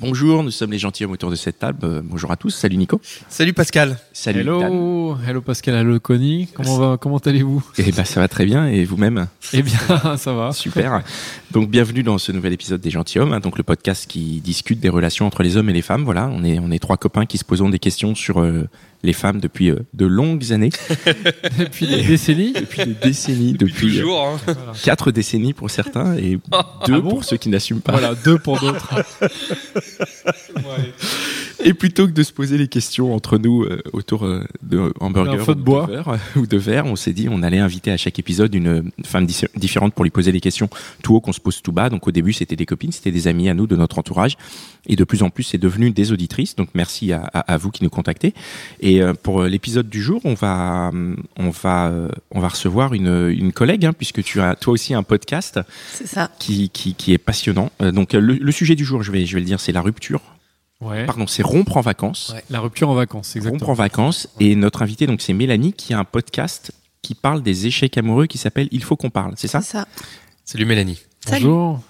Bonjour, nous sommes les gentilshommes autour de cette table. Euh, bonjour à tous. Salut Nico. Salut Pascal. Salut Dan. Hello, hello Pascal, hello Connie. Comment va, comment allez-vous? Eh ben, ça va très bien. Et vous-même? Eh bien, ça va. Super. Donc, bienvenue dans ce nouvel épisode des gentilshommes, hein, donc le podcast qui discute des relations entre les hommes et les femmes. Voilà, on est, on est trois copains qui se posons des questions sur euh, les femmes depuis euh, de longues années, Depuis des décennies. depuis des décennies, depuis euh, Toujours. hein. quatre décennies pour certains et deux Ah bon pour ceux qui n'assument pas. Voilà, deux pour d'autres. Et plutôt que de se poser les questions entre nous euh, autour euh, de hamburgers D'un feu de ou bois. verre, ou de verre, on s'est dit on allait inviter à chaque épisode une femme différente pour lui poser des questions tout haut qu'on se pose tout bas. Donc au début c'était des copines, c'était des amis à nous de notre entourage, et de plus en plus c'est devenu des auditrices. Donc merci à, à- à vous qui nous contactez. Et euh, pour l'épisode du jour, on va hum, on va euh, on va recevoir une, une collègue hein, puisque tu as toi aussi un podcast C'est ça. qui qui, qui est passionnant. Euh, donc euh, le, le sujet du jour, je vais je vais le dire, c'est la rupture. Ouais. Pardon, c'est rompre en vacances. Ouais. La rupture en vacances, Rompre exactement. en vacances. Et notre invité, donc, c'est Mélanie, qui a un podcast qui parle des échecs amoureux qui s'appelle Il faut qu'on parle, c'est ça C'est ça. Salut Mélanie. Salut. Bonjour.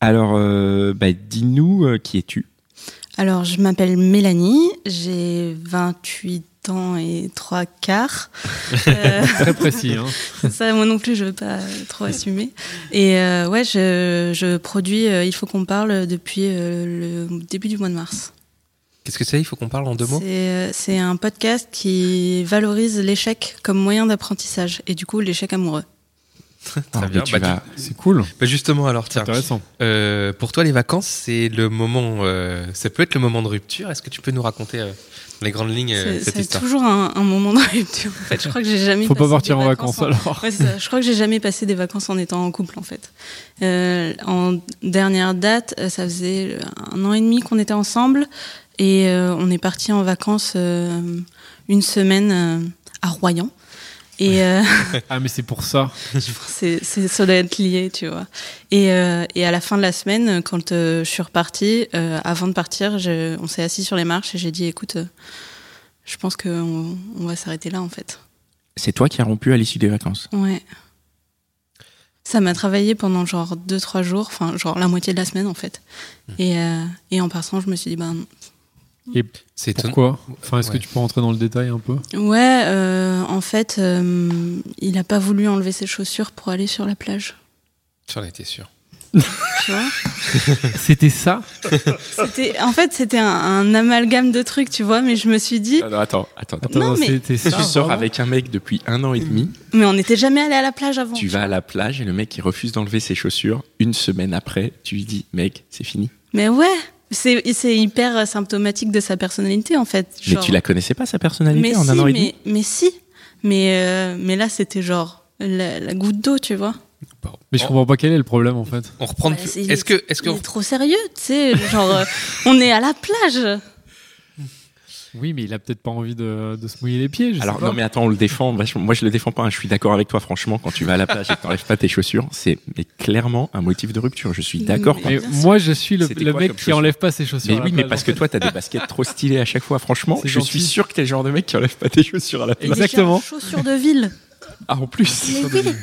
Alors, euh, bah, dis-nous euh, qui es-tu? Alors, je m'appelle Mélanie, j'ai 28 ans et 3 quarts. Euh, Très précis. Hein. ça, moi non plus, je veux pas trop assumer. Et euh, ouais, je, je produis euh, Il faut qu'on parle depuis euh, le début du mois de mars. Qu'est-ce que c'est Il faut qu'on parle en deux mots? C'est un podcast qui valorise l'échec comme moyen d'apprentissage et du coup l'échec amoureux. Alors, bien. Bah, vas- C'est cool. Bah justement, alors tiens, Intéressant. euh, pour toi les vacances, c'est le moment, euh, ça peut être le moment de rupture. Est-ce que tu peux nous raconter euh, les grandes lignes euh, C'est cette c'est histoire toujours un, un moment de rupture. En fait, je crois que j'ai jamais. Faut pas partir des en vacances en- alors. Ouais, c'est ça. Je crois que j'ai jamais passé des vacances en étant en couple en fait. Euh, en dernière date, ça faisait un an et demi qu'on était ensemble et euh, on est parti en vacances euh, une semaine euh, à Royan. Et euh, Ah, mais c'est pour ça. c'est, c'est, ça doit être lié, tu vois. Et, euh, et à la fin de la semaine, quand euh, je suis repartie, euh, avant de partir, je- on s'est assis sur les marches et j'ai dit, écoute, euh, je pense qu'on on va s'arrêter là en fait. C'est toi qui as rompu à l'issue des vacances. Ouais. Ça m'a travaillé pendant genre 2-3 jours, enfin genre la moitié de la semaine en fait. Et, euh, et en passant, je me suis dit, ben C'est étonnant. Pourquoi Enfin, est-ce Ouais. que tu peux rentrer dans le détail un peu ouais, euh, en fait, euh, il a pas voulu enlever ses chaussures pour aller sur la plage. J'en étais sûr. Tu vois C'était ça C'était, en fait, c'était un, un amalgame de trucs, tu vois, mais je me suis dit, Alors, attends, attends, attends. Attends, Non, mais- c'était ça. Tu sors vraiment avec un mec depuis un an et demi, mais on n'était jamais allé à la plage avant. tu vas à la plage et le mec il refuse d'enlever ses chaussures. Une semaine après, tu lui dis mec, c'est fini. Mais ouais, c'est, c'est hyper symptomatique de sa personnalité en fait. Mais Genre- tu la connaissais pas sa personnalité mais en si, un an et mais, demi? mais si. Mais, euh, mais là, c'était genre la, la goutte d'eau, tu vois. Bon. Mais je on, comprends pas quel est le problème en fait. on reprend. Il Est-ce que, est-ce que Il est trop sérieux, tu sais. Genre, euh, on est à la plage. Oui, mais il a peut-être pas envie de, de se mouiller les pieds. Je sais Alors pas. non mais attends, on le défend. Moi je le défends pas. hein. Je suis d'accord avec toi. Franchement, quand tu vas à la plage et que t'enlèves pas tes chaussures, c'est clairement un motif de rupture. Je suis d'accord. Mais- moi, je suis le, mec qui enlève pas ses chaussures. Mais à la oui, mais parce en que toi, t'as des baskets trop stylées à chaque fois. Franchement, je gentil. suis sûr que t'es le genre de mec qui enlève pas tes chaussures à la plage. des Exactement. chaussures de ville. Ah, en plus, Mais oui.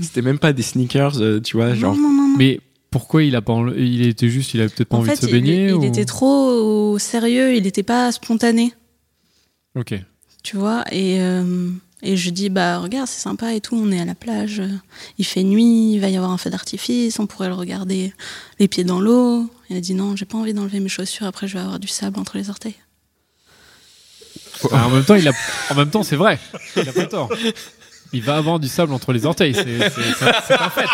c'était même pas des sneakers, euh, tu vois, genre. Non, non, non, non. Mais pourquoi il a pas enle- Il était juste, il avait peut-être pas En envie fait, de se baigner il ou- était trop sérieux, il n'était pas spontané, Ok. tu vois. Et, euh, et je dis, bah regarde, c'est sympa et tout, on est à la plage, il fait nuit, il va y avoir un feu d'artifice, on pourrait le regarder les pieds dans l'eau. Il a dit, non, j'ai pas envie d'enlever mes chaussures, après je vais avoir du sable entre les orteils. Ah, en même temps, il a, en même temps, c'est vrai. Il a pas tort. Il va avoir du sable entre les orteils. C'est, un fait.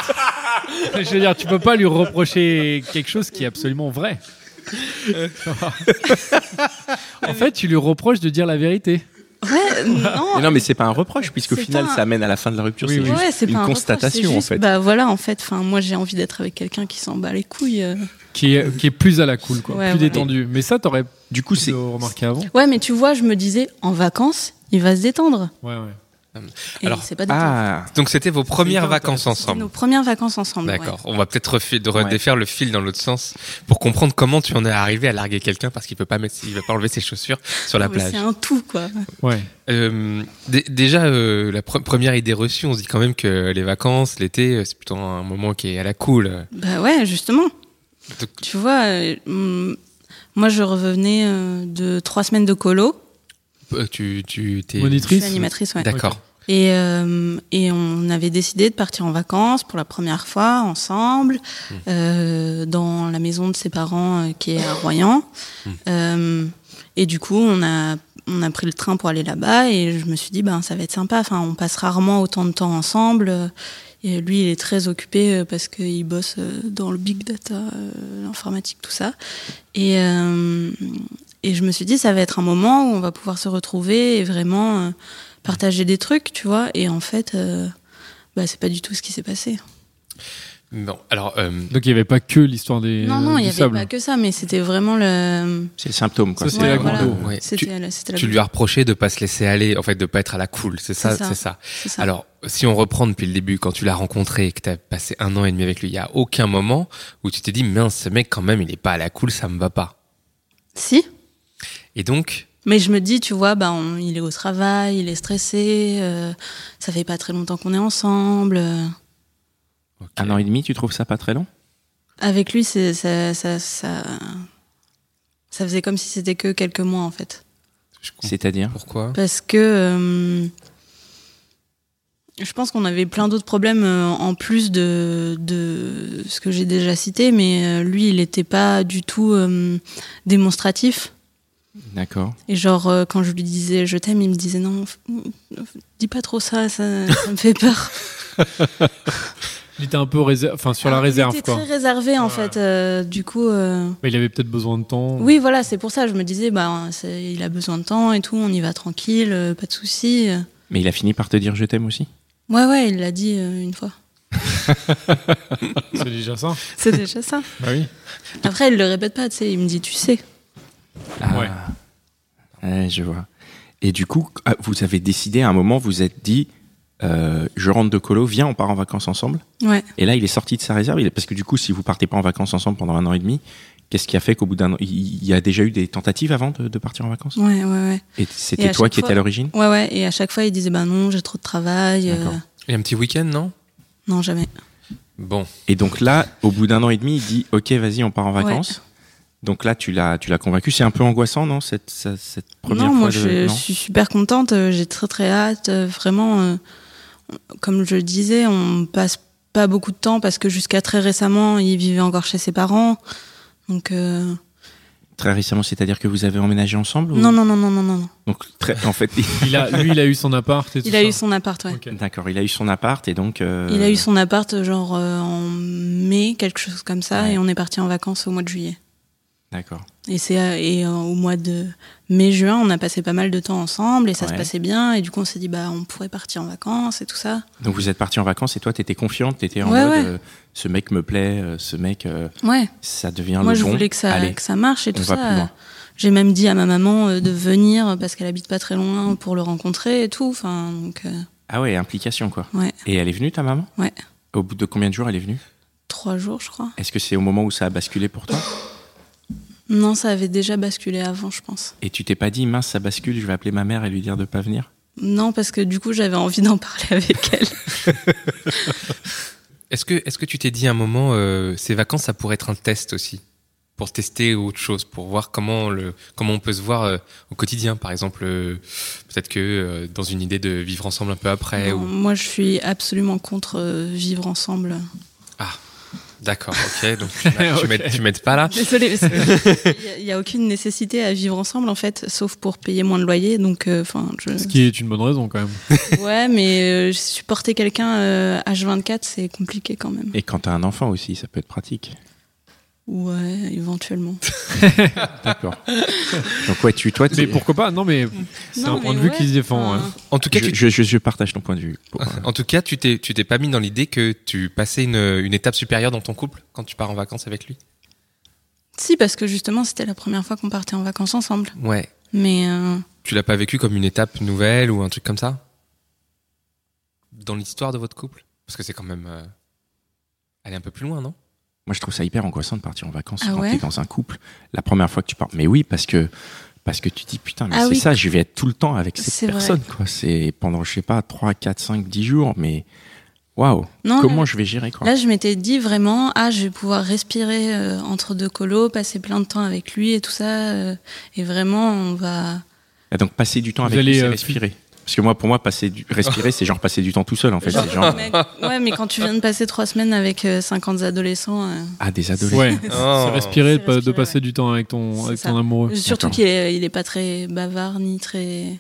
Je veux dire, tu peux pas lui reprocher quelque chose qui est absolument vrai. en fait, tu lui reproches de dire la vérité. Ouais, non. Mais non, mais c'est pas un reproche, puisqu'au C'est final, un- ça amène à la fin de la rupture. Oui, c'est juste une pas un reproche, constatation, c'est en fait. Bah voilà, en fait. Enfin, moi, j'ai envie d'être avec quelqu'un qui s'en bat les couilles. euh. Qui est, qui est plus à la cool, quoi. Ouais, plus détendu. Mais ça, t'aurais Du coup, c'est le remarquer avant. Ouais, mais tu vois, je me disais, en vacances, il va se détendre. Ouais, ouais. Et Alors, c'est pas du tout. ah, Donc c'était vos premières vacances ensemble. nos premières vacances ensemble. ouais. D'accord. On va peut-être Ouais. redéfaire le fil dans l'autre sens pour comprendre comment tu en es arrivé à larguer quelqu'un parce qu'il peut pas mettre, il va pas enlever ses chaussures sur la plage. C'est un tout, quoi. Ouais. Euh, dé- déjà, euh, la pre- première idée reçue, on se dit quand même que les vacances, l'été, euh, c'est plutôt un moment qui est à la cool. Bah ouais, justement. Donc- Tu vois, euh, hum, moi, je revenais euh, de trois semaines de colo. Euh, Tu, tu, t'es Je Monitrice. suis animatrice, ouais. D'accord. Et, euh, et on avait décidé de partir en vacances pour la première fois ensemble Mmh. euh, dans la maison de ses parents euh, qui est à Royan. Mmh. Et du coup, on a, on a pris le train pour aller là-bas et je me suis dit, ben, ça va être sympa. Enfin, on passe rarement autant de temps ensemble. Et lui, il est très occupé parce qu'il bosse dans le big data, l'informatique, tout ça. Et, et je me suis dit, ça va être un moment où on va pouvoir se retrouver et vraiment partager des trucs, tu vois. Et en fait, euh, bah, c'est pas du tout ce qui s'est passé. Bon, alors, euh, Donc il n'y avait pas que l'histoire des. non, non, il n'y avait sable. pas que ça, mais c'était vraiment le. c'est le symptôme, quoi. C'est Ouais, la voilà. ouais. C'était tu, la- c'était la tu lui as reproché de pas se laisser aller, en fait, de pas être à la cool. C'est ça, C'est ça. c'est ça. c'est ça. Alors, si on reprend depuis le début, quand tu l'as rencontré et que tu as passé un an et demi avec lui, il y a aucun moment où tu t'es dit, mince, ce mec, quand même, il est pas à la cool, ça me va pas. Si, Et donc, mais je me dis, tu vois, bah, on- il est au travail, il est stressé, euh, ça fait pas très longtemps qu'on est ensemble. Un an et demi, tu trouves ça pas très long? Avec lui, c'est, ça, ça, ça, ça faisait comme si c'était que quelques mois, en fait. C'est-à-dire? Pourquoi? Parce que euh, je pense qu'on avait plein d'autres problèmes euh, en plus de, de ce que j'ai déjà cité, mais euh, lui, il n'était pas du tout euh, démonstratif. D'accord. Et genre, euh, quand je lui disais je t'aime, il me disait non, dis pas trop ça, ça, ça me fait peur. Il était un peu réser- enfin, sur la Alors, réserve, Il était quoi. très réservé, en Ouais. fait. euh, du coup, euh, Mais il avait peut-être besoin de temps. oui, voilà, c'est pour ça. Je me disais, bah, il a besoin de temps et tout, on y va tranquille, euh, pas de soucis. Mais il a fini par te dire je t'aime aussi? Ouais, ouais, il l'a dit euh, une fois. C'est déjà ça. C'est déjà ça. Bah oui. Après, il le répète pas, tu sais, il me dit, tu sais. Ah. Ouais. Ouais, je vois. Et du coup, ah, vous avez décidé à un moment, vous êtes dit, euh, je rentre de colo, viens, on part en vacances ensemble. Ouais. Et là, il est sorti de sa réserve. Parce que du coup, si vous partez pas en vacances ensemble pendant un an et demi, qu'est-ce qui a fait qu'au bout d'un an, il y a déjà eu des tentatives avant de, de partir en vacances? Ouais, ouais, ouais. Et Et c'était toi qui étais à l'origine? Ouais, ouais. Et à chaque fois, il disait, bah non, j'ai trop de travail. euh, D'accord. Il y a un petit week-end, non? Non, jamais. Bon, Et donc là, au bout d'un an et demi, il dit, ok, vas-y, on part en vacances. Donc là, tu l'as, tu l'as convaincu. C'est un peu angoissant, non cette, cette, première non, fois moi, de- je, non je suis super contente. euh, J'ai très, très hâte. euh, Vraiment, euh, comme je le disais, on passe pas beaucoup de temps parce que jusqu'à très récemment, il vivait encore chez ses parents. Donc, euh, Très récemment, c'est-à-dire que vous avez emménagé ensemble ou- non, non, non, non, non, non. Donc très, en fait, Il a, lui, il a eu son appart et tout Il a ça. eu son appart, ouais. D'accord, il a eu son appart et donc. euh, Il a eu son appart, genre, euh, en mai, quelque chose comme ça, Ouais. et on est parti en vacances au mois de juillet. D'accord. Et c'est euh, et euh, au mois de mai-juin, on a passé pas mal de temps ensemble et ça se passait bien. Et du coup, on s'est dit bah on pourrait partir en vacances et tout ça. Donc vous êtes parti en vacances et toi, t'étais confiante, t'étais en Ouais, mode, ouais. euh, ce mec me plaît, euh, ce mec, Ouais. ça devient Moi, le je bon. voulais que ça Allez, que ça marche et tout ça. J'ai même dit à ma maman de venir parce qu'elle habite pas très loin pour le rencontrer et tout. Enfin donc Ah ouais, implication quoi. ouais, Et elle est venue ta maman? Ouais, Au bout de combien de jours elle est venue? Trois jours je crois. Est-ce que c'est au moment où ça a basculé pour toi? Non, ça avait déjà basculé avant, je pense. Et tu t'es pas dit mince ça bascule, je vais appeler ma mère et lui dire de pas venir? Non, parce que du coup, j'avais envie d'en parler avec elle. est-ce que, est-ce que tu t'es dit à un moment, euh, ces vacances, ça pourrait être un test aussi? Pour tester autre chose, pour voir comment le comment on peut se voir euh, au quotidien, par exemple, euh, peut-être que euh, dans une idée de vivre ensemble un peu après. Non, Ou... Moi, je suis absolument contre euh, vivre ensemble. D'accord, ok. Donc tu, m'as- tu Ok. m'aides- pas là. Désolée, il n'y a, aucune nécessité à vivre ensemble en fait, sauf pour payer moins de loyer. Donc, euh, enfin, Ce qui est une bonne raison quand même. ouais, mais euh, supporter quelqu'un euh, H24, c'est compliqué quand même. Et quand t'as un enfant aussi, ça peut être pratique. Ouais, éventuellement. D'accord. Donc ouais, tu, toi, tu- Mais pourquoi pas? Non, mais c'est un point de vue ouais, qui se défend. ouais. En tout cas, je, tu, je, je- partage ton point de vue. Pour, euh, en tout cas, tu t'es, tu t'es pas mis dans l'idée que tu passais une, une étape supérieure dans ton couple quand tu pars en vacances avec lui? Si, parce que justement, c'était la première fois qu'on partait en vacances ensemble. Ouais. Mais euh, Tu l'as pas vécu comme une étape nouvelle ou un truc comme ça? Dans l'histoire de votre couple? Parce que c'est quand même euh, aller un peu plus loin, non? Moi, je trouve ça hyper angoissant de partir en vacances Ah quand ouais t'es dans un couple. La première fois que tu pars. Mais oui, parce que parce que tu te dis putain, mais Ah c'est oui. ça, je vais être tout le temps avec C'est cette vrai. personne. quoi. C'est pendant, je sais pas, 3, 4, 5, 10 jours. Mais waouh, comment là, je vais gérer quoi là, je m'étais dit vraiment, ah, je vais pouvoir respirer euh, entre deux colos, passer plein de temps avec lui et tout ça. euh, et vraiment, on va. Et Donc passer du temps Vous avec lui, allez, c'est euh, respirer. Parce que moi, pour moi, passer du... respirer, c'est genre passer du temps tout seul en fait. Genre Mais- ouais, mais quand tu viens de passer trois semaines avec euh, 50 adolescents, euh, ah des adolescents. Ouais, Oh. c'est respirer, de, pas- de respirer, passer ouais. du temps avec ton, avec ton amoureux. surtout qu'il est, il est pas très bavard ni très.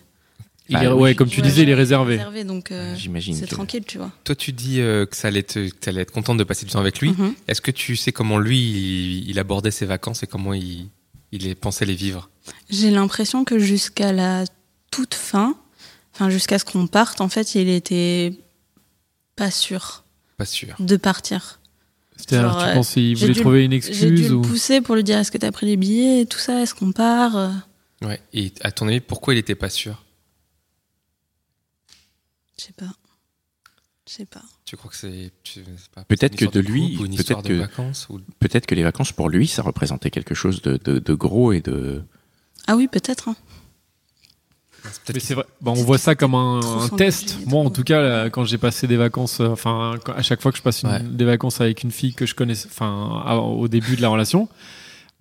Il Bah est- ouais, comme tu Ouais, disais, il est réservé. donc euh, J'imagine. c'est que- tranquille, tu vois. Toi, tu dis euh, que ça allait, te, que ça allait être contente de passer du temps avec lui. Mhm. Est-ce que tu sais comment lui, il, il abordait ses vacances et comment il, il pensait les vivre? J'ai l'impression que jusqu'à la toute fin, enfin jusqu'à ce qu'on parte, en fait, il était pas sûr Pas sûr. de partir. C'est-à-dire, tu euh, qu'il j'ai voulait dû- trouver une J'ai dû excuse le ou... pousser pour lui dire est-ce que t'as pris les billets et tout ça, est-ce qu'on part euh, Ouais. Et à ton avis, pourquoi il était pas sûr? Je sais pas. Je sais pas. Tu crois que c'est Peut-être que de lui, ou peut-être que- vacances ou... Peut-être que les vacances pour lui, ça représentait quelque chose de, de, de gros et de. Ah oui, peut-être. hein. Mais c'est vrai. Bah, on voit ça comme un, test. Moi, en tout. cas, là, quand j'ai passé des vacances, euh, enfin, à chaque fois que je passe une- Ouais. des vacances avec une fille que je connais, enfin, au début de la relation,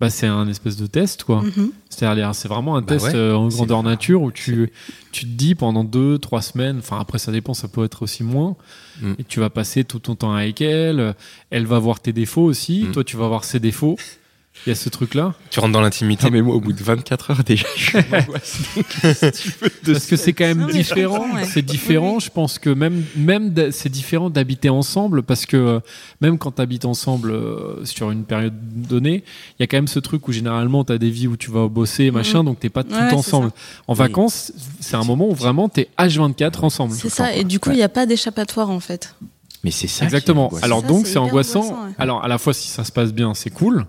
bah, c'est un espèce de test, quoi. Mhm. C'est-à-dire, c'est vraiment un Bah test ouais, euh, en grandeur nature où tu, tu te dis pendant deux, trois semaines, enfin, après, ça dépend, ça peut être aussi moins, Mm. et tu vas passer tout ton temps avec elle. Elle va voir tes défauts aussi. Mm. Toi, tu vas voir ses défauts. Il y a ce truc-là? Tu rentres dans l'intimité. Non, mais moi, au bout de 24 heures déjà, je suis en angoisse. Parce que c'est quand même Non, différent. ouais. C'est différent. Je pense que même, même c'est différent d'habiter ensemble parce que euh, même quand tu habites ensemble euh, sur une période donnée, il y a quand même ce truc où généralement tu as des vies où tu vas bosser, machin, donc t'es pas tout. Ouais, ensemble. En Oui. vacances, c'est un moment où vraiment tu es H24 ensemble. C'est ça. temps, Et du coup, il Ouais. n'y a pas d'échappatoire en fait. Mais c'est ça. qui est Exactement. Alors Ça, donc c'est angoissant. angoissant, ouais. Alors à la fois si ça se passe bien, c'est cool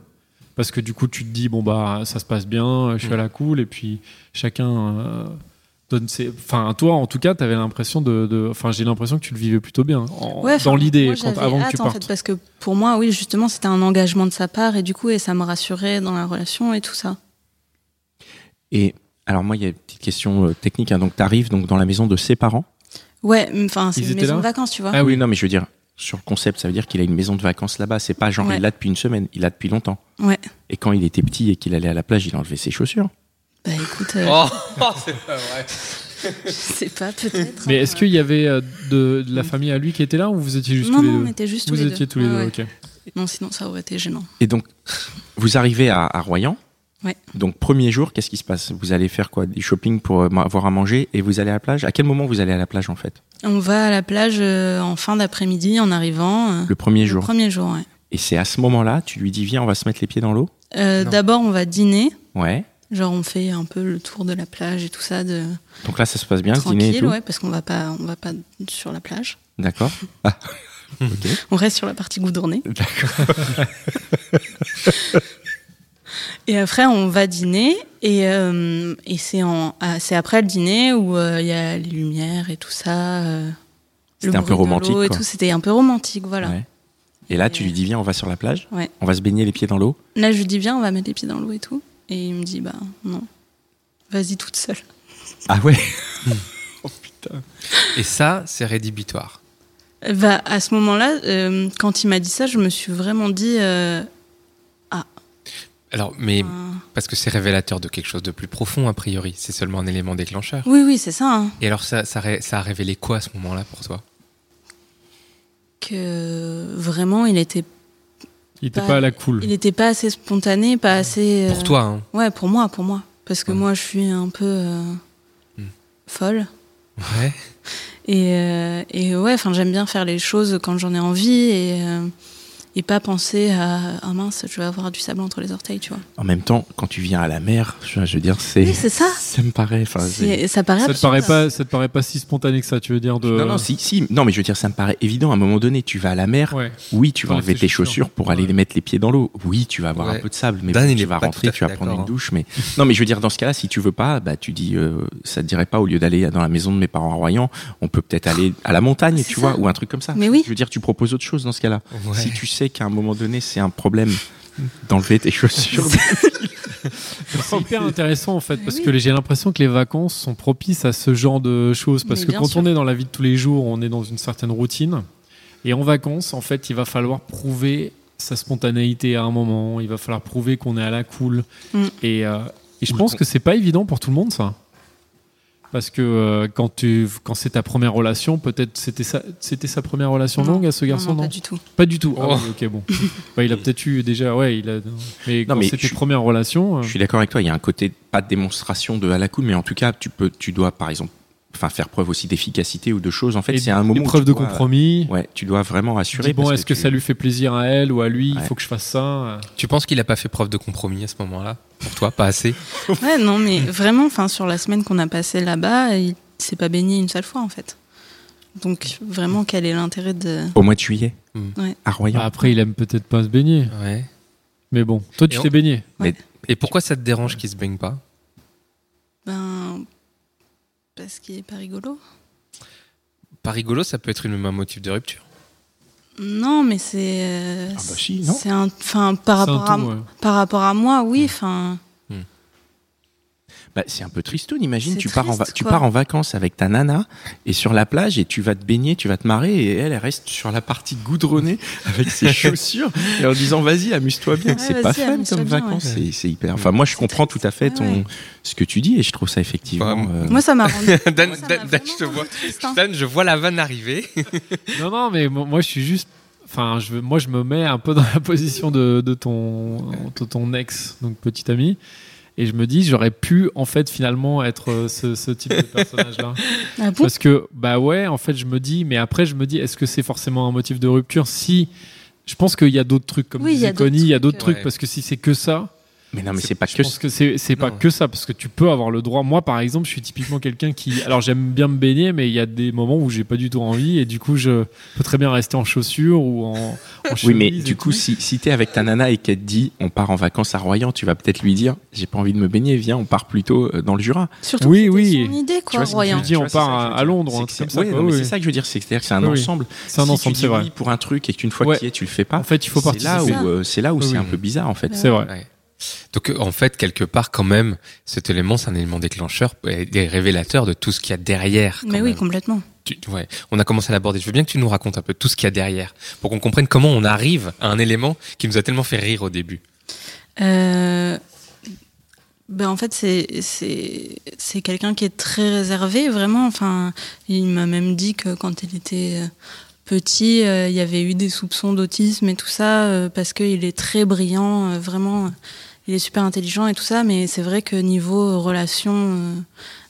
parce que du coup tu te dis bon bah ça se passe bien, je suis à la cool et puis chacun euh, donne ses. Enfin toi en tout cas t'avais l'impression de. de- Enfin j'ai l'impression que tu le vivais plutôt bien en- Ouais, dans l'idée avant que hâte, tu en partes. fait, parce que pour moi, oui, justement, c'était un engagement de sa part et du coup, et ça me rassurait dans la relation et tout ça. Et alors moi, il y a une petite question euh, technique. hein. Donc tu arrives donc dans la maison de ses parents? Ouais, enfin, c'est une maison de vacances, tu vois. Ah oui. non, mais je veux dire sur le concept, ça veut dire qu'il a une maison de vacances là-bas. C'est pas genre Ouais. il l'a depuis une semaine, il l'a depuis longtemps. Ouais. Et quand il était petit et qu'il allait à la plage, il enlevait ses chaussures. Bah écoute, euh, Oh, c'est pas vrai. je sais pas, peut-être. Mais hein. est-ce qu'il y avait euh, de, de la famille à lui qui était là ou vous étiez juste Non, tous les non, deux on était juste tous Vous les étiez deux. tous les deux, ouais. ok. Non, sinon, ça aurait été gênant. Et donc vous arrivez à, à Royan. Ouais. Donc premier jour, qu'est-ce qui se passe? Vous allez faire quoi? Du shopping pour euh, avoir à manger et vous allez à la plage? À quel moment vous allez à la plage en fait? On va à la plage euh, en fin d'après-midi en arrivant. euh, Le premier le jour. premier jour, ouais. Et c'est à ce moment-là, tu lui dis viens, on va se mettre les pieds dans l'eau? Euh. D'abord, on va dîner. Ouais. Genre, on fait un peu le tour de la plage et tout ça, de Donc là, ça se passe bien, le dîner et tranquille, tout? ouais, parce qu'on va pas, on va pas sur la plage. D'accord. Ah. On reste sur la partie goudronnée. D'accord. Et après, on va dîner. Et, euh, et c'est en- c'est après le dîner où euh, il y a les lumières et tout ça. euh, C'était un peu romantique, Et quoi. tout. C'était un peu romantique, voilà. Ouais. Et là, tu lui dis viens, on va sur la plage. Ouais. On va se baigner les pieds dans l'eau. Là, je lui dis, viens, on va mettre les pieds dans l'eau et tout. Et il me dit, bah non, vas-y toute seule. Ah ouais. Et ça, c'est rédhibitoire. Bah, à ce moment-là, euh, quand il m'a dit ça, je me suis vraiment dit, euh, Alors, mais euh, parce que c'est révélateur de quelque chose de plus profond, a priori. C'est seulement un élément déclencheur. oui, oui, c'est ça. hein, Et alors, ça, ça, ré- ça a révélé quoi à ce moment-là pour toi? Que vraiment, il était, Il était Pas- pas à la cool. il était pas assez spontané, pas assez. euh, Pour toi, hein Ouais, pour moi, pour moi. Parce que Ouais. moi, je suis un peu euh, Hmm. folle. Ouais. Et, euh, et ouais, enfin, j'aime bien faire les choses quand j'en ai envie. Et, euh, et pas penser à ah mince, je vais avoir du sable entre les orteils, tu vois. En même temps, quand tu viens à la mer, je, veux dire, c'est. Oui, c'est ça. Ça me paraît. Ça paraît Ça te, paraît pas, ça te paraît pas si spontané que ça, tu veux dire de... Non, non, si, si. Non, mais je veux dire, ça me paraît évident. À un moment donné, tu vas à la mer. Ouais. Oui, tu vas enlever tes chaussures. pour aller Ouais. les mettre les pieds dans l'eau. Oui, tu vas avoir Ouais. un peu de sable, mais Dan, bon, il tu vas rentrer, tu vas prendre une d'accord, hein. douche. Mais non, mais je veux dire, dans ce cas-là, si tu veux pas, bah tu dis, euh, ça te dirait pas au lieu d'aller dans la maison de mes parents à Royan, on peut peut-être aller à la montagne, tu ça. vois, ou un truc comme ça. Mais oui. Je veux dire, tu proposes autre chose dans ce cas-là. Si tu sais qu'à un moment donné, c'est un problème d'enlever tes chaussures. C'est hyper intéressant en fait parce oui. que j'ai l'impression que les vacances sont propices à ce genre de choses parce que quand sûr. on est dans la vie de tous les jours, on est dans une certaine routine et en vacances, en fait, il va falloir prouver sa spontanéité à un moment, il va falloir prouver qu'on est à la cool Mm. et, euh, et je pense que c'est pas évident pour tout le monde ça. Parce que euh, quand, tu, quand c'est ta première relation, peut-être c'était sa, c'était sa première relation Non. longue à ce garçon, non, non, pas du tout. Pas du tout. Ah Oh. ok, bon. Bah, il a peut-être eu déjà, ouais, il a. Mais Non, quand mais c'est tes je- premières relations. euh, Je suis d'accord avec toi. Il y a un côté pas de démonstration de à la cool, mais en tout cas, tu peux, tu dois, par exemple, enfin faire preuve aussi d'efficacité ou de choses. En fait, c'est un moment. tu de dois- compromis. Ouais, tu dois vraiment assurer. bon, est-ce que, tu- ça lui fait plaisir à elle ou à lui? Il faut que je fasse ça. Tu penses qu'il a pas fait preuve de compromis à ce moment-là? Pour toi, pas assez? Ouais, non, mais vraiment, enfin, sur la semaine qu'on a passée là-bas, il s'est pas baigné une seule fois, en fait. Donc, vraiment, quel est l'intérêt de. Au mois de juillet, Hmm. Ouais. à Royan. Bah, après, il aime peut-être pas se baigner. Ouais. Mais bon, toi, tu on- t'es baigné. Et pourquoi ça te dérange qu'il se baigne pas? Ben. Parce qu'il est pas rigolo. Pas rigolo, ça peut être une, un motif de rupture. Non, mais c'est. euh, Ah bah si, non C'est un. Enfin, par rapport, à, ouais. par rapport à moi, oui, enfin. Bah, c'est un peu tristoun. Imagine, tu pars, en tu pars en vacances avec ta nana et sur la plage et tu vas te baigner, tu vas te marrer et elle, elle reste sur la partie goudronnée avec ses chaussures et en disant vas-y, amuse-toi bien. Ouais, c'est pas fun comme bien, vacances. ouais. C'est, c'est hyper. Enfin, moi, je comprends tout à fait Ouais, ton, ouais. ce que tu dis et je trouve ça effectivement. Bah, euh, Moi, ça m'a rendu. Dan, je te vois. triste, hein. Dan, je vois la vanne arriver. Non, non, mais mo- moi, je suis juste. Enfin, je, moi, je me mets un peu dans la position de, de ton, de ton ex, donc petit ami. Et je me dis, j'aurais pu, en fait, finalement, être euh, ce, ce type de personnage-là. Ah Parce que, bah ouais, en fait, je me dis, mais après, je me dis, est-ce que c'est forcément un motif de rupture? Si, je pense qu'il y a d'autres trucs, comme Oui, il y disait a d'autres Connie, il y a trucs, d'autres trucs, Ouais. parce que si c'est que ça, Mais non, mais c'est pas je que. pense que c'est c'est pas que ça, parce que tu peux avoir le droit. Moi, par exemple, je suis typiquement quelqu'un qui. Alors, j'aime bien me baigner, mais il y a des moments où j'ai pas du tout envie, et du coup, je peux très bien rester en chaussures ou en, en Oui, mais du coup, tout. si, si t'es avec ta nana et qu'elle te dit on part en vacances à Royan, tu vas peut-être lui dire j'ai pas envie de me baigner, viens, on part plutôt euh, dans le Jura. Surtout Oui, que oui. son idée, Tu quoi, vois ce que Royan. je dis, on vois, part ça je à-. Londres, C'est comme ça, oui. c'est que je veux dire, c'est- c'est-à-dire que c'est un Oui, ensemble. C'est un si ensemble, tu c'est vrai. pour un truc et qu'une fois tu y es, tu le fais pas. En fait, il faut participer. où euh, c'est là où Oui, c'est un peu bizarre en fait. C'est vrai. Donc, euh, en fait, quelque part, quand même, cet élément, c'est un élément déclencheur et révélateur de tout ce qu'il y a derrière. Mais oui, même. complètement. Tu- ouais, on a commencé à l'aborder. Je veux bien que tu nous racontes un peu tout ce qu'il y a derrière, pour qu'on comprenne comment on arrive à un élément qui nous a tellement fait rire au début? Euh, ben en fait, c'est quelqu'un qui est très réservé, vraiment. Enfin, il m'a même dit que quand il était euh, petit, euh, il y avait eu des soupçons d'autisme et tout ça, euh, parce qu'il est très brillant, euh, vraiment. Il est super intelligent et tout ça, mais c'est vrai que niveau relation, euh,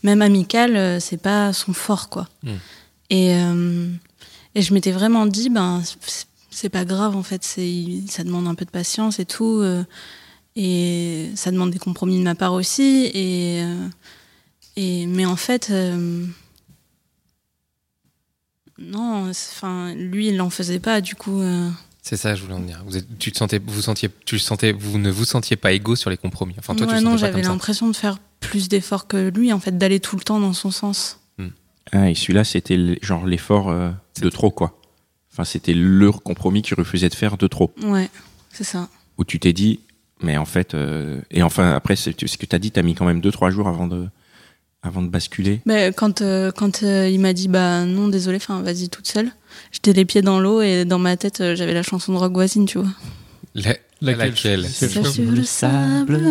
même amicale, euh, c'est pas son fort, quoi. Mm. Et, euh, et je m'étais vraiment dit, ben, c'est- pas grave, en fait, ça demande un peu de patience et tout. euh, et ça demande des compromis de ma part aussi. Et, et, mais en fait, non, enfin, lui, il n'en faisait pas, du coup. C'est ça, je voulais en dire. Vous, êtes, tu te sentais, vous sentiez, tu le sentais, vous ne vous sentiez pas égaux sur les compromis. Enfin, toi, ouais, tu non, j'avais l'impression de faire plus d'efforts que lui, en fait, d'aller tout le temps dans son sens. Ah, et celui-là, c'était le- genre l'effort euh, de trop quoi. Enfin, c'était le compromis qu'il refusait de faire de trop. Ouais, c'est ça. Où tu t'es dit, mais en fait, euh, et enfin après, c'est ce que t'as dit, t'as mis quand même deux trois jours avant de avant de basculer. Mais quand, euh, quand euh, il m'a dit, bah non, désolé, enfin, vas-y toute seule, j'étais les pieds dans l'eau et dans ma tête, euh, j'avais la chanson de Rock Voisine, tu vois. La- Laquelle laquelle C'est sur le sable,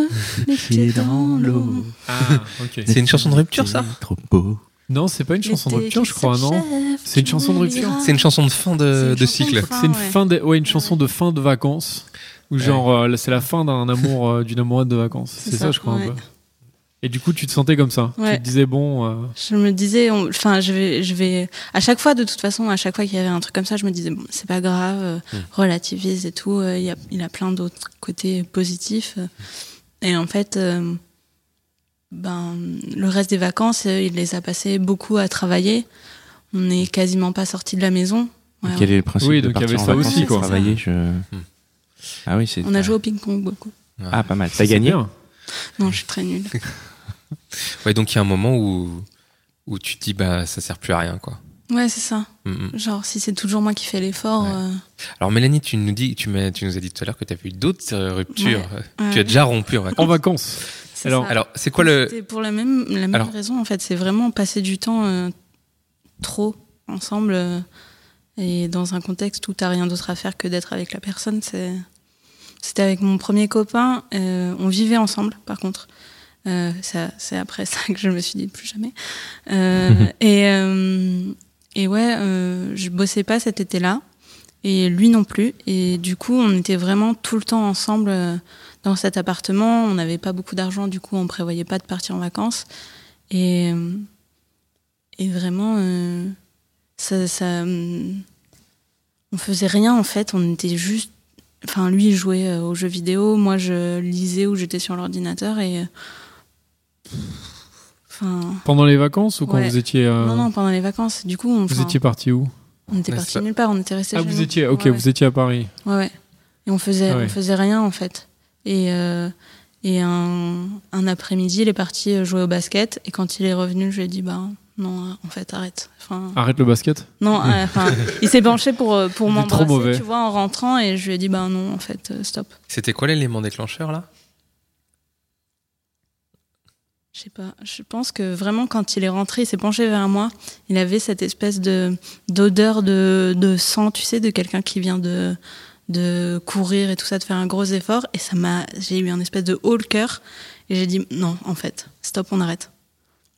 les pieds dans l'eau. Ah, ok. C'est une chanson de rupture, ça Trop beau. Non, c'est pas une chanson de rupture, je crois, non C'est une chanson de rupture. C'est une chanson de fin C'est de, une de chanson cycle. C'est une ouais. fin de, ouais, une chanson de fin de vacances. Ou genre, euh, c'est la fin d'un amour, euh, d'une amourette de vacances. C'est ça, ça, je crois un ouais. peu. Et du coup, tu te sentais comme ça. Ouais. Tu te disais, bon, euh, Je me disais, enfin, je vais, je vais, à chaque fois, de toute façon, à chaque fois qu'il y avait un truc comme ça, je me disais, bon, c'est pas grave, euh, Mm. relativise et tout. euh, Il y a, il a plein d'autres côtés positifs. Et en fait, euh, ben, le reste des vacances, euh, il les a passées beaucoup à travailler. On n'est quasiment pas sorti de la maison. Ouais, Quel est le principe Oui, de donc il y avait en ça vacances aussi, quoi. Travailler, je... Ah oui, c'est. on a joué au ping-pong beaucoup. Ah, pas mal. T'as gagné. Non, je suis très nulle. Ouais, donc il y a un moment où, où tu te dis, bah, ça sert plus à rien, quoi. Ouais, c'est ça. Mm, mm. Genre, si c'est toujours moi qui fais l'effort. Ouais. euh, Alors, Mélanie, tu nous dis, tu, tu nous as dit tout à l'heure que tu as eu d'autres euh, ruptures. Ouais. Tu as déjà rompu en vacances. En vacances. c'est Alors- ça. Alors, c'est quoi le. C'était pour la même, la même Alors- raison, en fait. C'est vraiment passer du temps euh, trop ensemble euh, et dans un contexte où t'as rien d'autre à faire que d'être avec la personne. C'est... C'était avec mon premier copain. euh, on vivait ensemble, par contre. Euh, c'est après ça que je me suis dit plus jamais. Euh, et, euh, et ouais, je bossais pas cet été-là. Et lui non plus. Et du coup, on était vraiment tout le temps ensemble dans cet appartement. On n'avait pas beaucoup d'argent, du coup, on prévoyait pas de partir en vacances. Et, et vraiment, ça, ça, on faisait rien en fait. On était juste. Enfin, lui il jouait aux jeux vidéo, moi je lisais ou j'étais sur l'ordinateur et. Enfin. Pendant les vacances ou quand Ouais. vous étiez. euh, Non, non, pendant les vacances. Du coup, on, Vous étiez parti où? on était parti nulle part, on était resté Ah, vous nous. étiez. Ok, Ouais, ouais. vous étiez à Paris. Ouais, ouais. Et on faisait, Ah ouais. on faisait rien en fait. Et, euh, et un, un après-midi, il est parti euh, jouer au basket. Et quand il est revenu, je lui ai dit, bah non, en fait, arrête. Enfin, Arrête le basket? non, euh, enfin, il s'est penché pour, pour m'embrasser, tu vois, en rentrant. Et je lui ai dit, bah non, en fait, stop. C'était quoi l'élément déclencheur, là? Je sais pas. Je pense que vraiment, quand il est rentré, il s'est penché vers moi. Il avait cette espèce de d'odeur de, de sang, tu sais, de quelqu'un qui vient de de courir et tout ça, de faire un gros effort. Et ça m'a, j'ai eu un espèce de haut le cœur. Et j'ai dit non, en fait, stop, on arrête.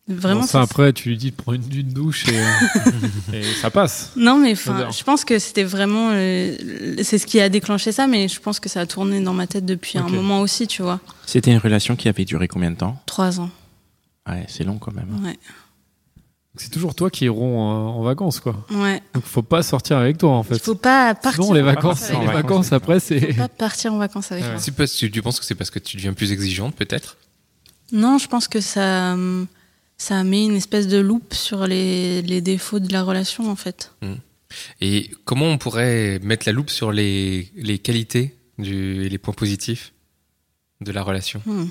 Vraiment. Bon, ça, ça- après, tu lui dis de prendre une, une douche et, euh, et ça passe. Non, mais enfin, je pense que c'était vraiment, euh, c'est ce qui a déclenché ça. Mais je pense que ça a tourné dans ma tête depuis un moment aussi, tu vois. C'était une relation qui avait duré combien de temps? Trois ans. Ouais, c'est long quand même. Ouais. C'est toujours toi qui iront en, en vacances, quoi. Ouais. Donc, faut pas sortir avec toi, en Il fait. faut pas partir. Sinon, les en vacances, les vacances, vacances après, Faut c'est. pas partir en vacances avec Ouais. moi. C'est parce que tu penses que c'est parce que tu deviens plus exigeante, peut-être? Non, je pense que ça, ça met une espèce de loupe sur les, les défauts de la relation, en fait. Et comment on pourrait mettre la loupe sur les, les qualités du, et les points positifs de la relation? Hmm.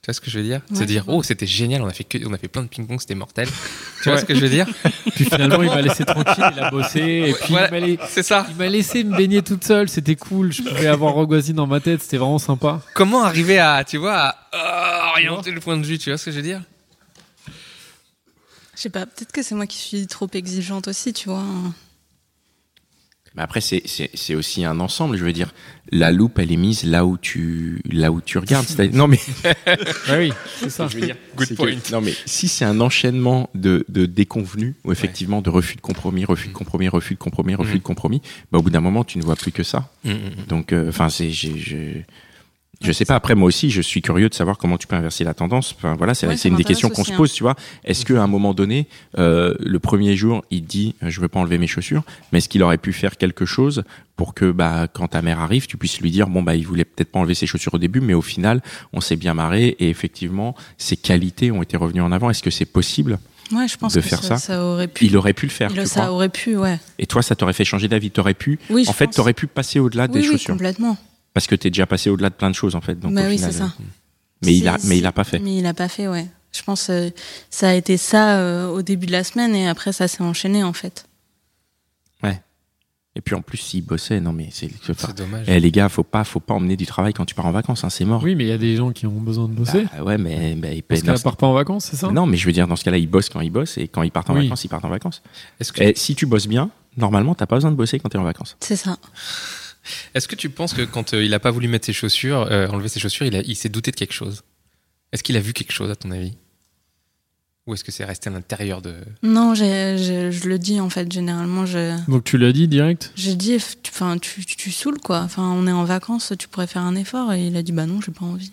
Tu vois ce que je veux dire Ouais, Se dire, oh, c'était génial, on a fait, que, on a fait plein de ping-pong, c'était mortel. tu vois Ouais. ce que je veux dire Puis finalement, il m'a laissé tranquille, il a bossé. Et puis, Voilà. il C'est ça il m'a laissé me baigner toute seule, c'était cool. Je pouvais avoir Rogozine dans ma tête, c'était vraiment sympa. Comment arriver à, tu vois, à euh, orienter le point de vue Tu vois ce que je veux dire Je sais pas, peut-être que c'est moi qui suis trop exigeante aussi, tu vois. Mais après, c'est- c'est c'est aussi un ensemble. Je veux dire, la loupe, elle est mise là où tu, là où tu regardes. C'est-à-dire- Non, mais Ouais, oui, c'est ça. je veux dire, Good c'est point. que- non, mais si c'est un enchaînement de, de déconvenus, ou effectivement de refus de compromis, refus de compromis, refus de compromis, refus Mm. de compromis, bah, au bout d'un moment, tu ne vois plus que ça. Mm, mm, mm. Donc, euh, enfin, c'est, j'ai- je, sais pas. Après, moi aussi, je suis curieux de savoir comment tu peux inverser la tendance. Enfin, voilà, c'est Ouais, une des questions qu'on se hein. pose, tu vois. Est-ce qu'à un moment donné, euh, le premier jour, il dit, je veux pas enlever mes chaussures, mais est-ce qu'il aurait pu faire quelque chose pour que, bah, quand ta mère arrive, tu puisses lui dire, bon, bah, il voulait peut-être pas enlever ses chaussures au début, mais au final, on s'est bien marré et effectivement, ses qualités ont été revenues en avant. Est-ce que c'est possible Ouais, je pense De que faire ça, ça aurait pu. Il aurait pu le faire, Il- ça aurait pu, ouais. Et toi, ça t'aurait fait changer d'avis. T'aurais pu, Oui, en fait, t'aurais pu passer au-delà oui, des oui, chaussures. complètement. Parce que t'es déjà passé au-delà de plein de choses, en fait. Donc, bah au oui, final, c'est ça. euh, Mais il a, mais il a pas fait. Mais il a pas fait, ouais. Je pense que ça a été ça euh, au début de la semaine et après ça s'est enchaîné en fait. Et puis en plus, s'il bossait, non mais c'est. dommage. eh, les gars, faut pas, faut pas emmener du travail quand tu pars en vacances, hein, c'est mort. Oui, mais il y a des gens qui ont besoin de bosser. Bah, ouais, mais, mais il Parce qu'elle part pas en vacances, c'est ça? Non, mais je veux dire, dans ce cas-là, ils bossent quand ils bossent et quand ils partent en Oui. vacances, ils partent en vacances. Est-ce que, Et si tu bosses bien, normalement, t'as pas besoin de bosser quand t'es en vacances. C'est ça. Est-ce que tu penses que quand euh, il a pas voulu mettre ses chaussures, euh, enlever ses chaussures, il, a- il s'est douté de quelque chose? Est-ce qu'il a vu quelque chose, à ton avis? Ou est-ce que c'est resté à l'intérieur de. Non, j'ai- j'ai- je le dis en fait généralement. Je, Donc tu l'as dit direct? J'ai dit, enfin, tu, tu, tu saoules quoi. Enfin, on est en vacances, tu pourrais faire un effort et il a dit bah non, j'ai pas envie.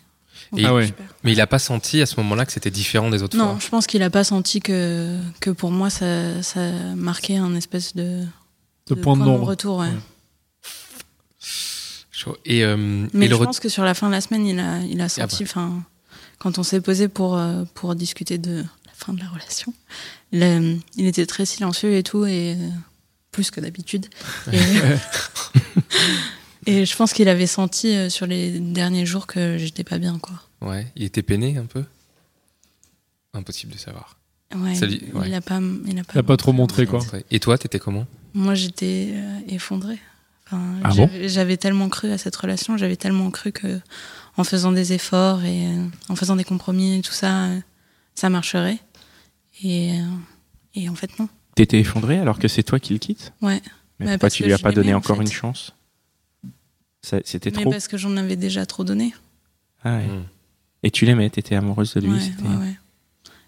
Et- Ah ouais. Super. Mais il a pas senti à ce moment-là que c'était différent des autres Non, fois? je pense qu'il a pas senti que, que pour moi, ça, ça marquait un espèce de, De point de non. retour. Ouais. Ouais. Chaud. Et, euh, Mais et je le pense que sur la fin de la semaine, il a, il a senti, enfin, quand on s'est posé pour, euh, pour discuter de la fin de la relation, il, était très silencieux et tout, et euh, plus que d'habitude. Et, et je pense qu'il avait senti euh, sur les derniers jours que j'étais pas bien, quoi. Ouais, il était peiné un peu? Impossible de savoir. Ouais, il, ouais. il a pas, il a pas, Il a pas trop montré, quoi. Et toi, t'étais comment? Moi, j'étais euh, effondrée. Enfin, Ah bon? j'avais- tellement cru à cette relation, j'avais tellement cru que en faisant des efforts et euh, en faisant des compromis et tout ça, euh, ça marcherait. Et, euh, et en fait, non. T'étais effondré alors que c'est toi qui le quittes? Ouais. Mais Bah, pourquoi tu lui as pas donné en encore fait. une chance? Ça- C'était Mais trop. parce que j'en avais déjà trop donné. Ah ouais. Mm. Et tu l'aimais, t'étais amoureuse de lui. Ouais, c'était- ouais, ouais.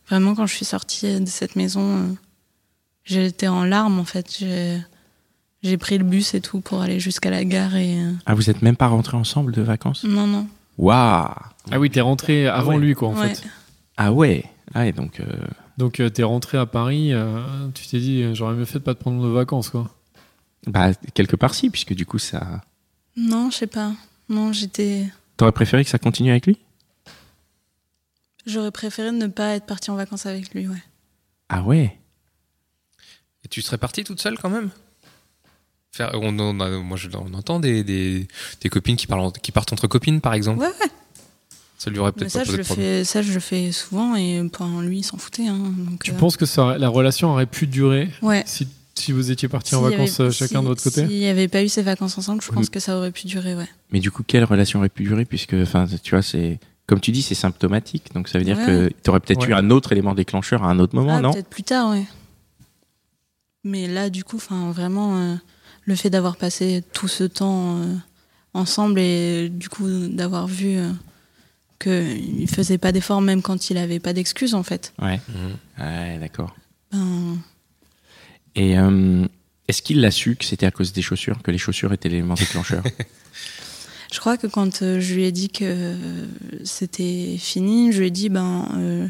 Vraiment, quand je suis sortie de cette maison, euh, j'étais en larmes en fait. J'ai- J'ai pris le bus et tout pour aller jusqu'à la gare et. euh, Ah, vous êtes même pas rentrés ensemble de vacances? Non, non. Waouh Ah oui, t'es rentré avant ouais. lui, quoi, en Ouais. fait. Ah ouais Ah ouais, donc. euh, Donc, euh, t'es rentré à Paris, euh, tu t'es dit, j'aurais mieux fait de pas te prendre de vacances, quoi. Bah, quelque part si, puisque du coup, ça. Non, je sais pas. Non, j'étais. T'aurais préféré que ça continue avec lui? J'aurais préféré ne pas être partie en vacances avec lui, ouais. Ah ouais Et tu serais partie toute seule quand même? Faire, on, on a- moi, je, on entend des, des, des copines qui, parlent, en- qui partent entre copines, par exemple. Ouais, ouais. Ça lui aurait peut-être ça pas je, posé de problème. fais, ça, je le fais souvent et pour lui, il s'en foutait. Hein, donc, Tu euh, penses que ça, la relation aurait pu durer Ouais. si, si vous étiez partis en avait- vacances euh, chacun si- de votre côté S'il n'y avait pas eu ces vacances ensemble, je Oui. pense que ça aurait pu durer, ouais. Mais du coup, quelle relation aurait pu durer Puisque, enfin, tu vois, c'est. Comme tu dis, c'est symptomatique. Donc ça veut dire Ouais. que t'aurais peut-être Ouais. eu un autre élément déclencheur à un autre moment, ah, non? peut-être plus tard, ouais. Mais là, du coup, enfin, vraiment, euh, le fait d'avoir passé tout ce temps euh, ensemble et du coup d'avoir vu euh, qu'il faisait pas d'efforts même quand il avait pas d'excuses, en fait. Ouais. Mhm. Ouais, d'accord. Ben, Et euh, est-ce qu'il l'a su que c'était à cause des chaussures, que les chaussures étaient l'élément déclencheur? Je crois que quand je lui ai dit que c'était fini, je lui ai dit ben euh,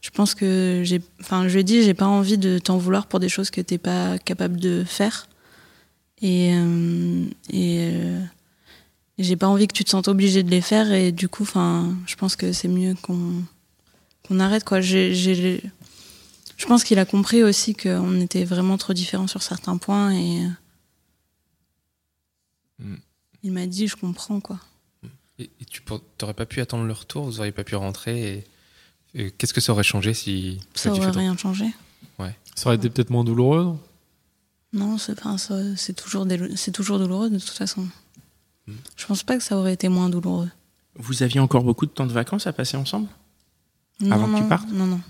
je pense que j'ai enfin je lui ai dit j'ai pas envie de t'en vouloir pour des choses que t'es pas capable de faire et euh, et euh, j'ai pas envie que tu te sentes obligé de les faire. Et du coup enfin je pense que c'est mieux qu'on qu'on arrête quoi. J'ai j'ai- je pense qu'il a compris aussi qu'on était vraiment trop différents sur certains points et Mm. il m'a dit je comprends quoi. Et, et tu n'aurais pas pu attendre le retour, vous n'auriez pas pu rentrer. Et, et Qu'est-ce que ça aurait changé si ça aurait rien changé. Ça aurait été peut-être moins douloureux non? Non, c'est pas ça, c'est toujours c'est toujours douloureux de toute façon. Mm. Je pense pas que ça aurait été moins douloureux. Vous aviez encore beaucoup de temps de vacances à passer ensemble? Non, Avant que tu non, partes? Non, non.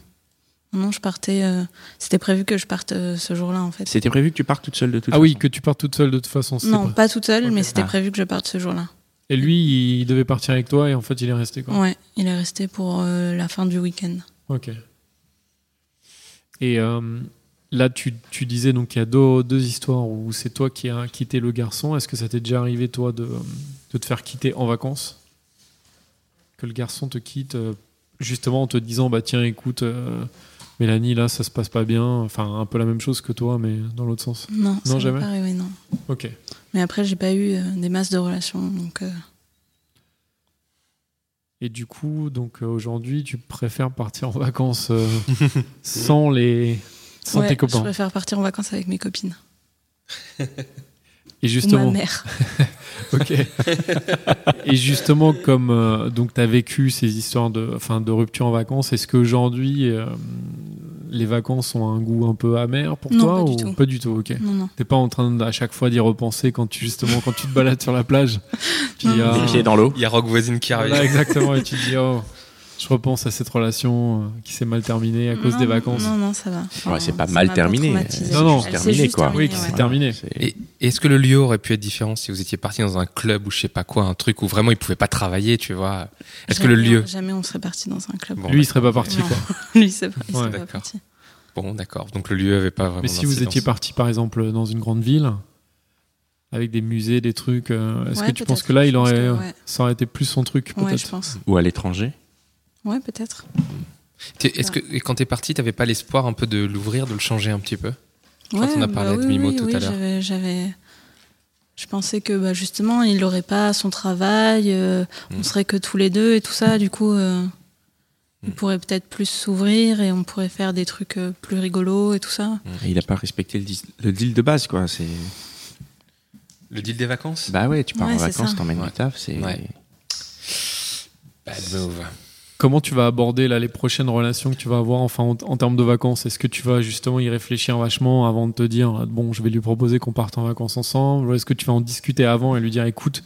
Non, je partais. euh, C'était prévu que je parte euh, ce jour-là en fait. C'était prévu que tu partes toute seule de toute Ah oui, façon que tu partes toute seule de toute façon. Non, pas- pas toute seule, mais c'était Ah. prévu que je parte ce jour-là. Et lui, il devait partir avec toi et en fait, il est resté quoi. Ouais, il est resté pour euh, la fin du week-end. Ok. Et euh, là, tu, tu disais donc qu'il y a deux, deux histoires où c'est toi qui as quitté le garçon. Est-ce que ça t'est déjà arrivé, toi, de, de te faire quitter en vacances? Que le garçon te quitte euh, justement en te disant bah tiens, écoute, euh, Mélanie, là, ça se passe pas bien. Enfin, un peu la même chose que toi, mais dans l'autre sens. Non, ça m'est jamais pas arrivé, non. Ok. Mais après, j'ai pas eu euh, des masses de relations, donc. euh, Et du coup, donc aujourd'hui, tu préfères partir en vacances euh, sans les sans ouais, tes je copains. préfère partir en vacances avec mes copines. Et Ou justement, ma mère. Ok. Et justement, comme euh, donc tu as vécu ces histoires de, enfin, de rupture en vacances, est-ce qu'aujourd'hui euh, les vacances ont un goût un peu amer pour Non, toi pas du ou tout. pas du tout Ok. Non, non. T'es pas en train à chaque fois d'y repenser quand tu justement quand tu te balades sur la plage? Tu dis, ah, dans l'eau. Il y a Rock voisine qui arrive. voilà, exactement et tu te dis oh, je repense à cette relation euh, qui s'est mal terminée à cause Non, des vacances. Non, non, ça va. Ouais, c'est pas mal m'a terminé. Non, non, terminé, quoi. Oui, qui s'est ouais. terminé. Est-ce que le lieu aurait pu être différent si vous étiez parti dans un club ou je sais pas quoi, un truc où vraiment il pouvait pas travailler, tu vois? Est-ce que le Jamais- lieu Jamais on serait parti dans un club. Bon, Lui, il serait pas parti Non. quoi. Lui, c'est pas, il Ouais. serait pas parti. Bon, d'accord. Donc le lieu avait pas vraiment. Mais si vous étiez parti par exemple dans une grande ville, avec des musées, des trucs. euh, Est-ce Ouais, que tu penses que là, il aurait, que, ouais. ça aurait été plus son truc Ouais, peut-être? je pense. Ou à l'étranger? Ouais, peut-être. Est-ce que et quand t'es parti, t'avais pas l'espoir un peu de l'ouvrir, de le changer un petit peu? Ouais, qu'on a parlé bah de Mimo oui, tout oui, à l'heure. j'avais- J'avais. Je pensais que bah, justement, il n'aurait pas son travail, euh, Mm. on serait que tous les deux et tout ça. Du coup, euh, il Mm. pourrait peut-être plus s'ouvrir et on pourrait faire des trucs euh, plus rigolos et tout ça. Et Il a pas respecté le, deal de base, quoi. C'est Le deal des vacances? Bah ouais, tu pars Ouais, en vacances, t'emmènes Ouais. du taf, c'est Ouais. Bad move. Comment tu vas aborder là, les prochaines relations que tu vas avoir enfin, en, termes de vacances? Est-ce que tu vas justement y réfléchir vachement avant de te dire bon, je vais lui proposer qu'on parte en vacances ensemble? Ou est-ce que tu vas en discuter avant et lui dire écoute,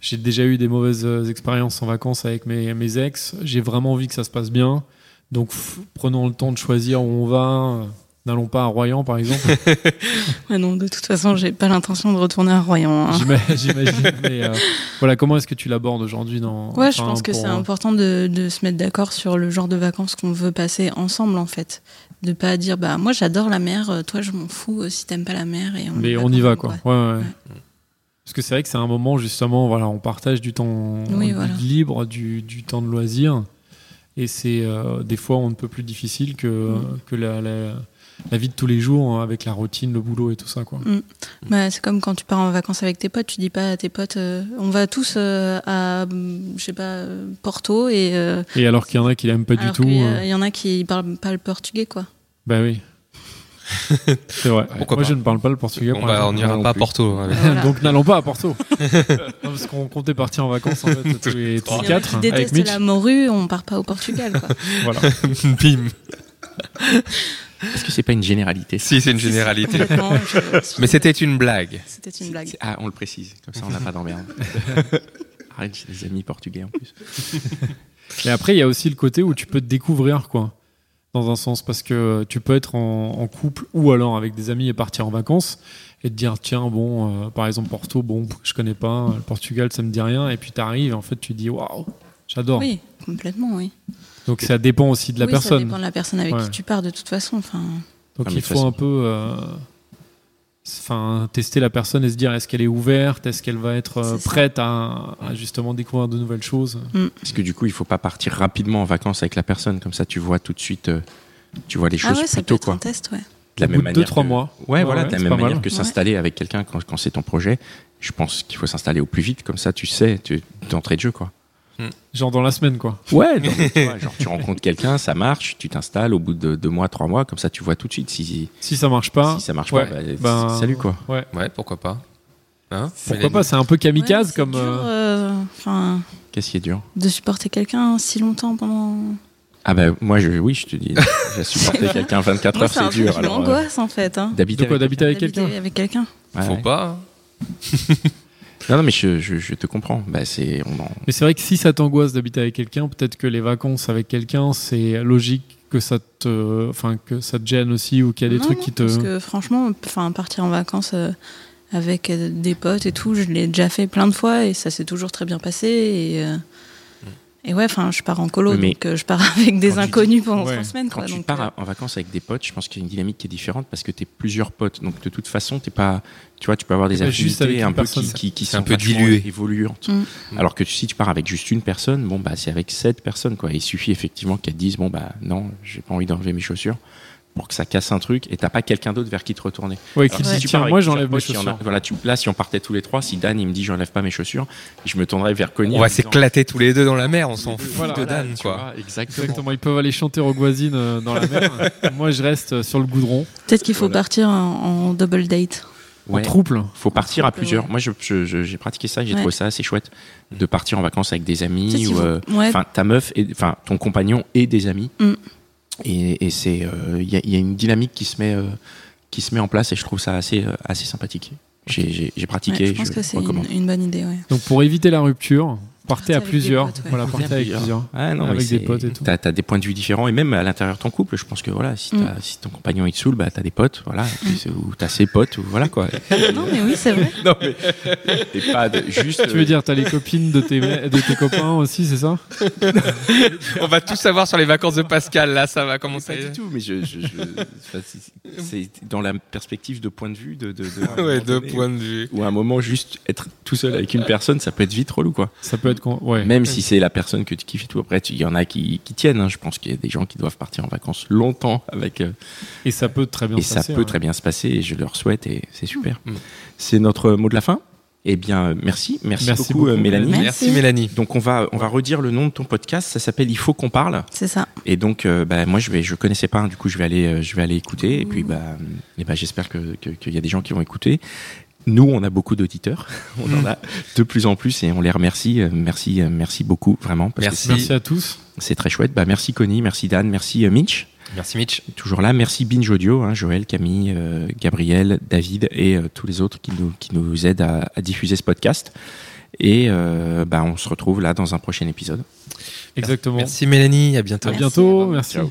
j'ai déjà eu des mauvaises euh, expériences en vacances avec mes, ex, j'ai vraiment envie que ça se passe bien, donc prenons le temps de choisir où on va. Euh, N'allons pas à Royan par exemple, Ouais, non, de toute façon, j'ai pas l'intention de retourner à Royan. hein. J'ima- j'imagine. Mais euh, voilà, comment est-ce que tu l'abordes aujourd'hui dans Ouais, je enfin, pense que pour- c'est important de, de se mettre d'accord sur le genre de vacances qu'on veut passer ensemble, en fait. De pas dire, bah, moi j'adore la mer, euh, toi je m'en fous euh, si t'aimes pas la mer. Et on Mais on y va quoi. Ouais, ouais. Ouais. Parce que c'est vrai que c'est un moment justement, voilà, on partage du temps Oui, du voilà. libre, du, du temps de loisir, et c'est euh, des fois on ne peut plus difficile que, Mm. que la, la, la vie de tous les jours hein, avec la routine, le boulot et tout ça quoi. Bah, c'est comme quand tu pars en vacances avec tes potes, tu dis pas à tes potes, euh, on va tous euh, à, je sais pas, Porto, et euh, Et alors qu'il y en a qui l'aiment pas du tout, euh, il y en a qui parlent pas le portugais, quoi. bah oui. c'est vrai. Pourquoi Moi pas je ne parle pas le portugais. On par va, exemple. on n'ira pas à. Porto. Voilà. Donc n'allons pas à Porto. Non, parce qu'on comptait partir en vacances en fait tous les, tous les quatre qui avec Mitch. la morue, on part pas au Portugal, quoi. Voilà. Bim. Est-ce que c'est pas une généralité Si, c'est une généralité. Je- Mais c'était une blague. C'était une blague. Ah, on le précise, comme ça on n'a pas d'emmerde. Arrête, j'ai des amis portugais en plus. Et après, il y a aussi le côté où tu peux te découvrir, quoi. Dans un sens, parce que tu peux être en, en couple ou alors avec des amis et partir en vacances et te dire, tiens, bon, euh, par exemple, Porto, bon, je connais pas, le Portugal, ça me dit rien. Et puis t'arrives et en fait, tu dis, waouh, j'adore. Oui, complètement, oui. Donc ça dépend aussi de la Oui, Ça personne. dépend de la personne avec Ouais. qui tu pars, de toute façon. Enfin, Donc Ah, il faut façon- un peu. euh, Enfin, tester la personne et se dire est-ce qu'elle est ouverte, est-ce qu'elle va être euh, ça. prête à, à justement découvrir de nouvelles choses? Parce que du coup, il faut pas partir rapidement en vacances avec la personne, comme ça tu vois tout de suite, euh, tu vois les ah choses ouais, ça plus peut tôt, être quoi. un test, ouais. De la Au même bout manière. deux, trois que- mois. Ouais, Ouais, voilà, ouais, de la même manière mal. que Ouais. s'installer avec quelqu'un quand, quand c'est ton projet. Je pense qu'il faut s'installer au plus vite, comme ça tu sais, tu d'entrée de jeu, quoi. Genre dans la semaine, quoi. Ouais, donc, tu vois, genre tu rencontres quelqu'un, ça marche, tu t'installes au bout de deux mois, trois mois, comme ça tu vois tout de suite si, Si ça marche pas. si ça marche ouais, pas, bah, ben, salut quoi. Ouais. Ouais, pourquoi pas. Hein Pourquoi Mélanie pas C'est un peu kamikaze Ouais, comme. euh, euh, Qu'est-ce qui est dur? de supporter quelqu'un si longtemps pendant. Ah bah moi je, oui, je te dis, j'ai supporté quelqu'un 24 Moi, heures, c'est dur. Alors, euh, m'angoisse en fait. Hein. d'habiter avec d'habiter avec D'habiter quelqu'un avec quelqu'un? Ouais, Faut ouais. pas. Non, non, mais je, je, je te comprends. Bah, c'est, on en- Mais c'est vrai que si ça t'angoisse d'habiter avec quelqu'un, peut-être que les vacances avec quelqu'un, c'est logique que ça te, enfin que ça te gêne aussi ou qu'il y a des Non, trucs non, qui te. Parce que franchement, enfin, partir en vacances euh, avec euh, des potes et tout, je l'ai déjà fait plein de fois et ça s'est toujours très bien passé. Et, euh, et ouais, enfin, je pars en colo, mais donc euh, je pars avec des inconnus pendant Ouais. trois semaines. Quand quoi, tu donc, pars euh, en vacances avec des potes, je pense qu'il y a une dynamique qui est différente parce que tu es plusieurs potes. Donc de toute façon, t'es pas, tu vois, tu peux avoir des juste avec affinités un peu personne. qui, qui, sont un peu vachement dilué. évoluantes. Mm. Alors que si tu pars avec juste une personne, bon bah c'est avec sept personnes quoi. Il suffit effectivement qu'elles te disent bon bah non, j'ai pas envie d'enlever mes chaussures pour que ça casse un truc et t'as pas quelqu'un d'autre vers qui te retourner. Ouais, qui si tu tiens, pars avec moi j'enlève mes a- chaussures. Voilà, tu, là si on partait tous les trois, si Dan il me dit j'enlève pas mes chaussures, je me tournerais vers Connie. On va s'éclater tous les deux dans la mer, on s'en fout Voilà, de Dan, quoi. vois, exactement. Exactement, ils peuvent aller chanter Rogue Voisine euh, dans la mer. Moi, je reste euh, sur le goudron, Peut-être qu'il faut Voilà. partir en, en double date. Ouais. en trouble. faut partir à plusieurs. ouais. Moi, je- je- je- j'ai pratiqué ça, j'ai Ouais. trouvé ça assez chouette de partir en vacances avec des amis euh, ouais, enfin ta meuf et enfin ton compagnon et des amis. Mm. Et, et c'est euh, il y, a, il y a une dynamique qui se met euh, qui se met en place et je trouve ça assez euh, assez sympathique. J'ai pratiqué. ouais, je pense que c'est une, bonne idée. Ouais. Donc, pour éviter la rupture, partez à plusieurs. potes, ouais. Voilà, partez avec plusieurs. Ah non, Avec des potes et tout. T'as, t'as des points de vue différents et même à l'intérieur de ton couple, je pense que voilà, si, Mm. si ton compagnon il te saoule, bah t'as des potes, voilà, ou t'as ses potes, ou voilà quoi. Non, mais oui, c'est vrai. non mais et pas de- juste. Tu veux dire, t'as les copines de tes, de tes copains aussi, c'est ça? On va tout savoir sur les vacances de Pascal. Là, ça va commencer. Pas du tout, mais je, je, c'est- dans la perspective de point de vue de. de, de Ouais, donné, points de vue. Ou à un moment juste être tout seul avec une personne, ça peut être vite relou quoi. Ça peut être con... ouais. Même si c'est la personne que tu kiffes et tout. Après, il y en a qui, qui tiennent. hein. Je pense qu'il y a des gens qui doivent partir en vacances longtemps avec. euh, Et ça peut très bien et se ça passer, peut ouais. très bien se passer. Et je leur souhaite et c'est super. Mm. C'est notre mot de la fin. Eh bien, euh, merci, merci, Merci beaucoup, beaucoup, euh, Mélanie. Merci. Merci Mélanie. Donc on va on va redire le nom de ton podcast. Ça s'appelle Il faut qu'on parle. C'est ça. Et donc, euh, bah, moi, je vais, je connaissais pas. hein, du coup, je vais aller, euh, je vais aller écouter. Et puis, bah, et bah, j'espère que qu'il y a des gens qui vont écouter. Nous, on a beaucoup d'auditeurs. On en a de plus en plus et on les remercie. Euh, Merci, euh, merci beaucoup, vraiment. Parce Merci. que Merci à tous. c'est- très chouette. Bah, merci Connie, merci Dan, merci euh, Mitch. Merci Mitch. Toujours là. Merci Binge Audio, hein, Joël, Camille, euh, Gabriel, David et euh, tous les autres qui nous, qui nous aident à, à diffuser ce podcast. Et euh, bah, on se retrouve là dans un prochain épisode. Exactement. Merci Mélanie. À bientôt. À Merci. bientôt. Merci. Ciao.